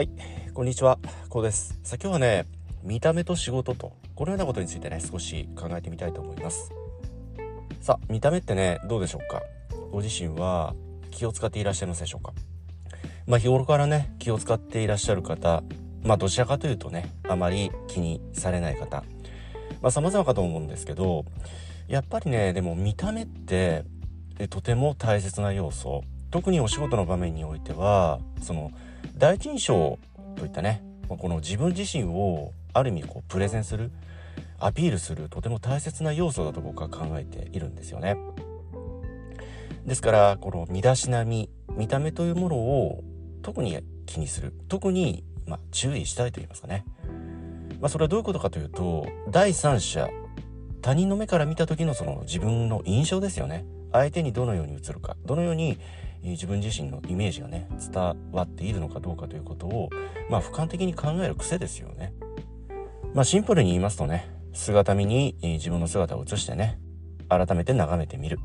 はい、こんにちは、こうです。さあ今日はね、見た目と仕事と、このようなことについてね、少し考えてみたいと思います。さあ、見た目ってね、どうでしょうか？ご自身は気を使っていらっしゃいますでしょうか？まあ日頃からね、気を使っていらっしゃる方、まあどちらかというとね、あまり気にされない方、まあ様々かと思うんですけど、やっぱりね、でも見た目って、とても大切な要素特にお仕事の場面においてはその第一印象といったねこの自分自身をある意味こうプレゼンするアピールするとても大切な要素だと僕は考えているんですよね。ですからこの身だしなみ見た目というものを特に気にする特に、まあ、注意したいと言いますかね。まあ、それはどういうことかというと第三者他人の目から見た時のその自分の印象ですよね。相手にどのように映るかどのように自分自身のイメージがね伝わっているのかどうかということをまあ俯瞰的に考える癖ですよね。まあシンプルに言いますとね姿見に自分の姿を映してね改めて眺めてみる。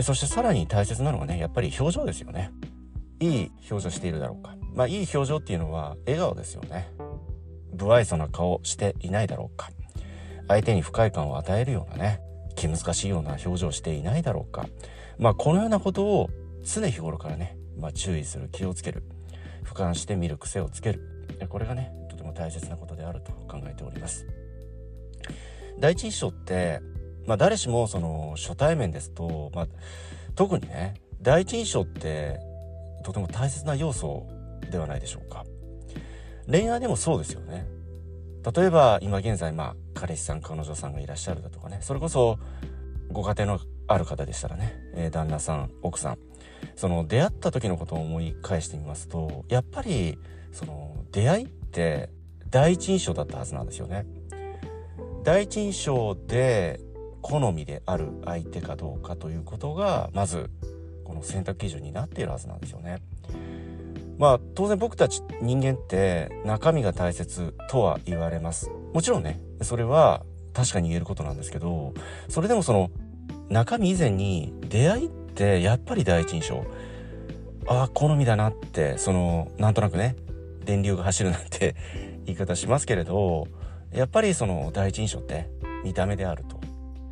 そしてさらに大切なのはねやっぱり表情ですよね。いい表情しているだろうか。まあいい表情っていうのは笑顔ですよね。不愛想な顔していないだろうか。相手に不快感を与えるようなね気難しいような表情をしていないだろうか。まあこのようなことを常日頃からね、まあ、注意する気をつける。俯瞰して見る癖をつける。これがねとても大切なことであると考えております。第一印象って、まあ、誰しもその初対面ですと、まあ、特にね第一印象ってとても大切な要素ではないでしょうか。恋愛でもそうですよね。例えば今現在まあ彼氏さん彼女さんがいらっしゃるだとかね。それこそご家庭のある方でしたらね、え、旦那さん奥さん。その出会った時のことを思い返してみますとやっぱりその出会いって第一印象だったはずなんですよね。第一印象で好みである相手かどうかということがまずこの選択基準になっているはずなんですよね。まあ当然僕たち人間って中身が大切とは言われます。もちろんねそれは確かに言えることなんですけどそれでもその中身以前に出会いってやっぱり第一印象ああ好みだなってそのなんとなくね電流が走るなんて 言い方しますけれどやっぱりその第一印象って見た目であると、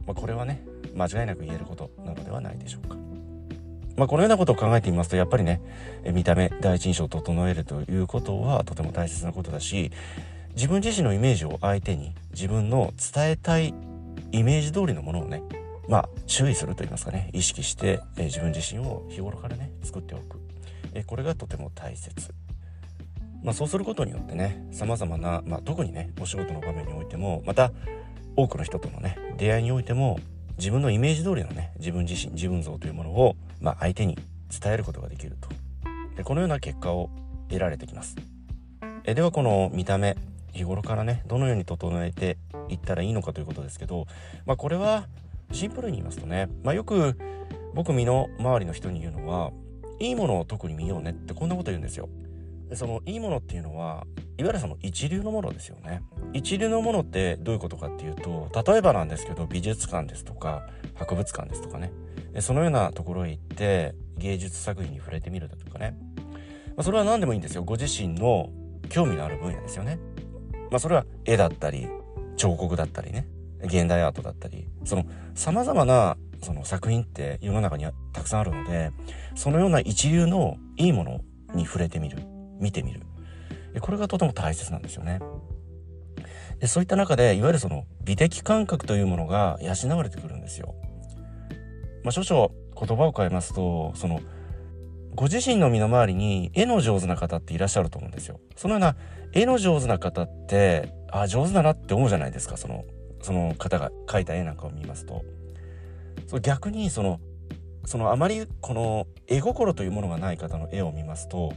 まあ、これはね間違いなく言えることなのではないでしょうか。まあ、このようなことを考えてみますとやっぱりね見た目第一印象を整えるということはとても大切なことだし自分自身のイメージを相手に自分の伝えたいイメージ通りのものをねまあ注意すると言いますかね。意識して、え、自分自身を日頃からね作っておく、え、これがとても大切。まあそうすることによってね様々な、まあ、特にねお仕事の場面においてもまた多くの人とのね出会いにおいても自分のイメージ通りのね自分自身自分像というものを、まあ、相手に伝えることができると。でこのような結果を得られてきます。えではこの見た目日頃からねどのように整えていったらいいのかということですけど、まあ、これはシンプルに言いますとね、まあ、よく僕身の周りの人に言うのはいいものを特に見ようねってこんなこと言うんですよ。でそのいいものっていうのはいわゆるその一流のものですよね。一流のものってどういうことかっていうと例えばなんですけど美術館ですとか博物館ですとかねそのようなところへ行って芸術作品に触れてみるだとかね、まあ、それは何でもいいんですよご自身の興味のある分野ですよね。まあ、それは絵だったり彫刻だったりね現代アートだったりその様々なその作品って世の中にはたくさんあるのでそのような一流のいいものに触れてみる見てみるこれがとても大切なんですよね。でそういった中でいわゆるその美的感覚というものが養われてくるんですよ。まあ、少々言葉を変えますとそのご自身の身の回りに絵の上手な方っていらっしゃると思うんですよ。そのような絵の上手な方ってあ上手だなって思うじゃないですかそのその方が描いた絵なんかを見ますとそ逆にそのそのあまりこの絵心というものがない方の絵を見ますと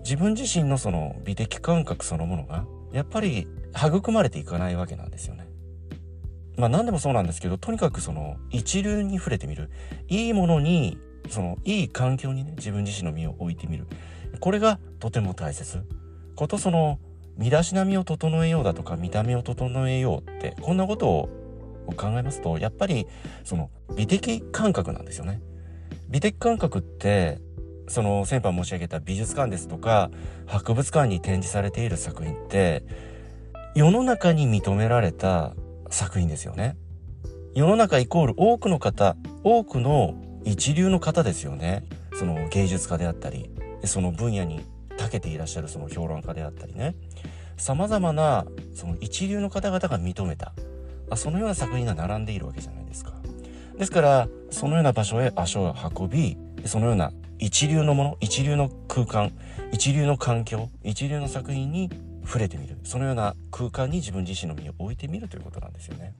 自分自身のその美的感覚そのものがやっぱり育まれていかないわけなんですよね。まあ何でもそうなんですけどとにかくその一流に触れてみる。いいものにそのいい環境にね自分自身の身を置いてみる。これがとても大切。ことその身だしなみを整えようだとか見た目を整えようってこんなことを考えますとやっぱりその美的感覚なんですよね。美的感覚ってその先般申し上げた美術館ですとか博物館に展示されている作品って世の中に認められた作品ですよね。世の中イコール多くの方多くの一流の方ですよね。その芸術家であったりその分野に長けていらっしゃるその評論家であったりねさまざまなその一流の方々が認めたそのような作品が並んでいるわけじゃないですか。ですからそのような場所へ足を運びそのような一流のもの一流の空間一流の環境一流の作品に触れてみるそのような空間に自分自身の身を置いてみるということなんですよね。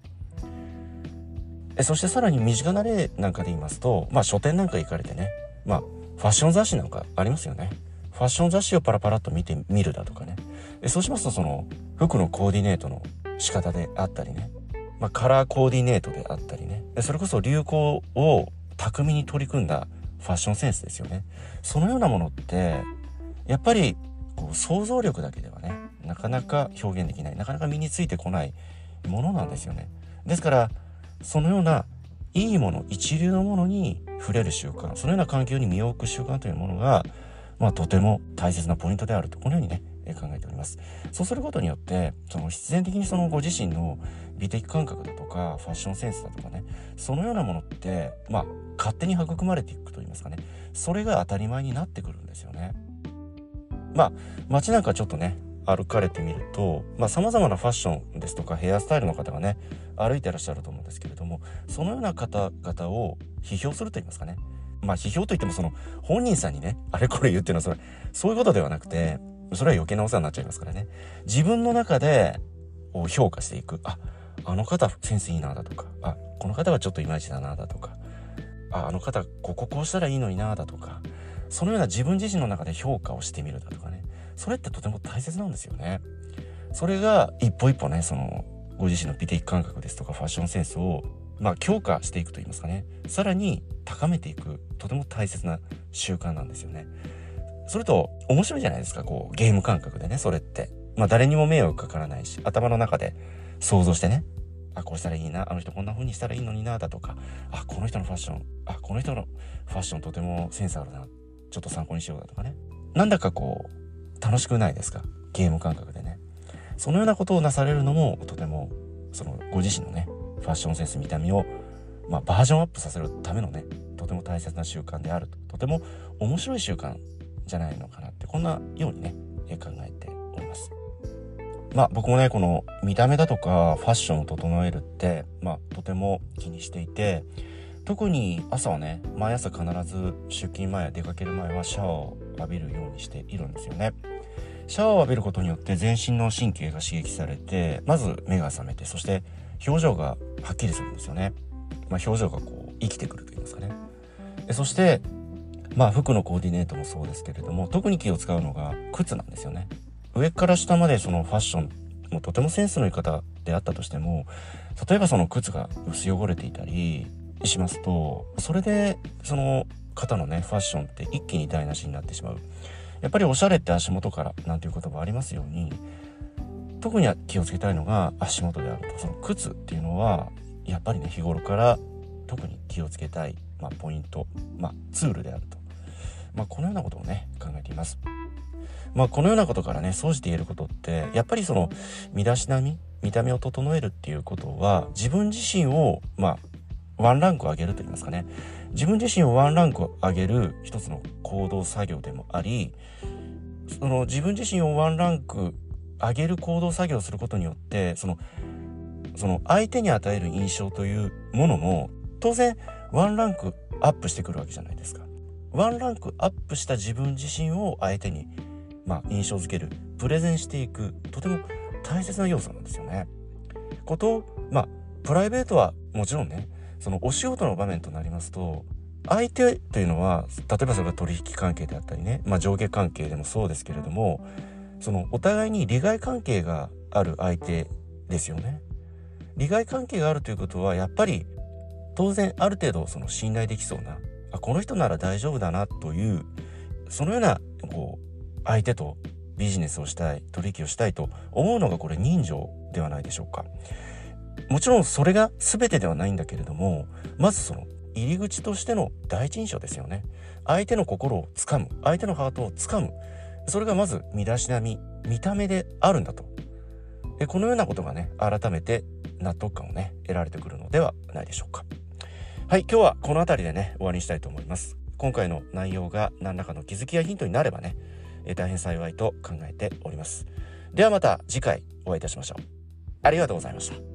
そしてさらに身近な例なんかで言いますと、まあ書店なんか行かれてね、まあファッション雑誌なんかありますよね。ファッション雑誌をパラパラっと見てみるだとかね。そうしますとその服のコーディネートの仕方であったりね、まあ、カラーコーディネートであったりね、それこそ流行を巧みに取り組んだファッションセンスですよね。そのようなものって、やっぱりこう想像力だけではね、なかなか表現できない、なかなか身についてこないものなんですよね。ですから、そのようないいもの、一流のものに触れる習慣、そのような環境に身を置く習慣というものが、まあとても大切なポイントであると、このようにね、考えております。そうすることによって、その必然的にそのご自身の美的感覚だとか、ファッションセンスだとかね、そのようなものって、まあ、勝手に育まれていくと言いますかね、それが当たり前になってくるんですよね。まあ、街なんかちょっとね、歩かれてみるとさ、まあ、様々なファッションですとかヘアスタイルの方がね、歩いてらっしゃると思うんですけれども、そのような方々を批評すると言いますかね。まあ、批評といってもその本人さんにね、あれこれ言うっていうのはそれ、そういうことではなくて、それは余計なお世話になっちゃいますからね。自分の中で評価していく。あ、あの方センスいいなだとか、あ、この方はちょっといまいちだなだとか、あ、あの方こここうしたらいいのになだとか、そのような自分自身の中で評価をしてみるだとかね。それってとても大切なんですよね。それが一歩一歩ね、その、ご自身の美的感覚ですとかファッションセンスを、まあ、強化していくと言いますかね。さらに高めていく、とても大切な習慣なんですよね。それと面白いじゃないですか、こう、ゲーム感覚でね、それって。まあ誰にも迷惑かからないし、頭の中で想像してね、あ、こうしたらいいな、あの人こんな風にしたらいいのにな、だとか、あ、この人のファッション、あ、この人のファッションとてもセンスあるな、ちょっと参考にしようだとかね。なんだかこう、楽しくないですかゲーム感覚でね。そのようなことをなされるのも、とても、その、ご自身のね、ファッションセンス、見た目を、まあ、バージョンアップさせるためのね、とても大切な習慣であると。とても面白い習慣じゃないのかなってこんなようにね考えております。まあ僕もねこの見た目だとかファッションを整えるってまあとても気にしていて特に朝はね毎朝必ず出勤前出かける前はシャワーを浴びるようにしているんですよね。シャワーを浴びることによって全身の神経が刺激されてまず目が覚めてそして表情がはっきりするんですよね。まあ、表情がこう生きてくると言いますかね。そしてまあ服のコーディネートもそうですけれども特に気を使うのが靴なんですよね。上から下までそのファッションもとてもセンスのいい方であったとしても例えばその靴が薄汚れていたりしますとそれでその方のねファッションって一気に台無しになってしまう。やっぱりおしゃれって足元からなんていう言葉ありますように特に気をつけたいのが足元であると。その靴っていうのはやっぱりね日頃から特に気をつけたい、まあ、ポイント、まあ、ツールであると。まあ、このようなことをね、考えています。まあ、このようなことからね、総じて言えることって、やっぱりその、身だしなみ、見た目を整えるっていうことは、自分自身を、まあ、ワンランク上げると言いますかね。自分自身をワンランク上げる一つの行動作業でもあり、その自分自身をワンランク上げる行動作業をすることによって、その、その相手に与える印象というものも、当然ワンランクアップしてくるわけじゃないですか。ワンランクアップした自分自身を相手に、まあ、印象づけるプレゼンしていくとても大切な要素なんですよね。ことまあプライベートはもちろんねそのお仕事の場面となりますと相手というのは例えばそれが取引関係であったりね、まあ、上下関係でもそうですけれどもそのお互いに利害関係がある相手ですよね。利害関係があるということはやっぱり当然ある程度その信頼できそうなあこの人なら大丈夫だなというそのようなこう相手とビジネスをしたい取引をしたいと思うのがこれ人情ではないでしょうか。もちろんそれが全てではないんだけれどもまずその入り口としての第一印象ですよね。相手の心をつかむ相手のハートをつかむ。それがまず身だしなみ見た目であるんだと。でこのようなことがね改めて納得感をね得られてくるのではないでしょうか。はい今日はこの辺りでね終わりにしたいと思います。今回の内容が何らかの気づきやヒントになればね、え大変幸いと考えております。ではまた次回お会いいたしましょう。ありがとうございました。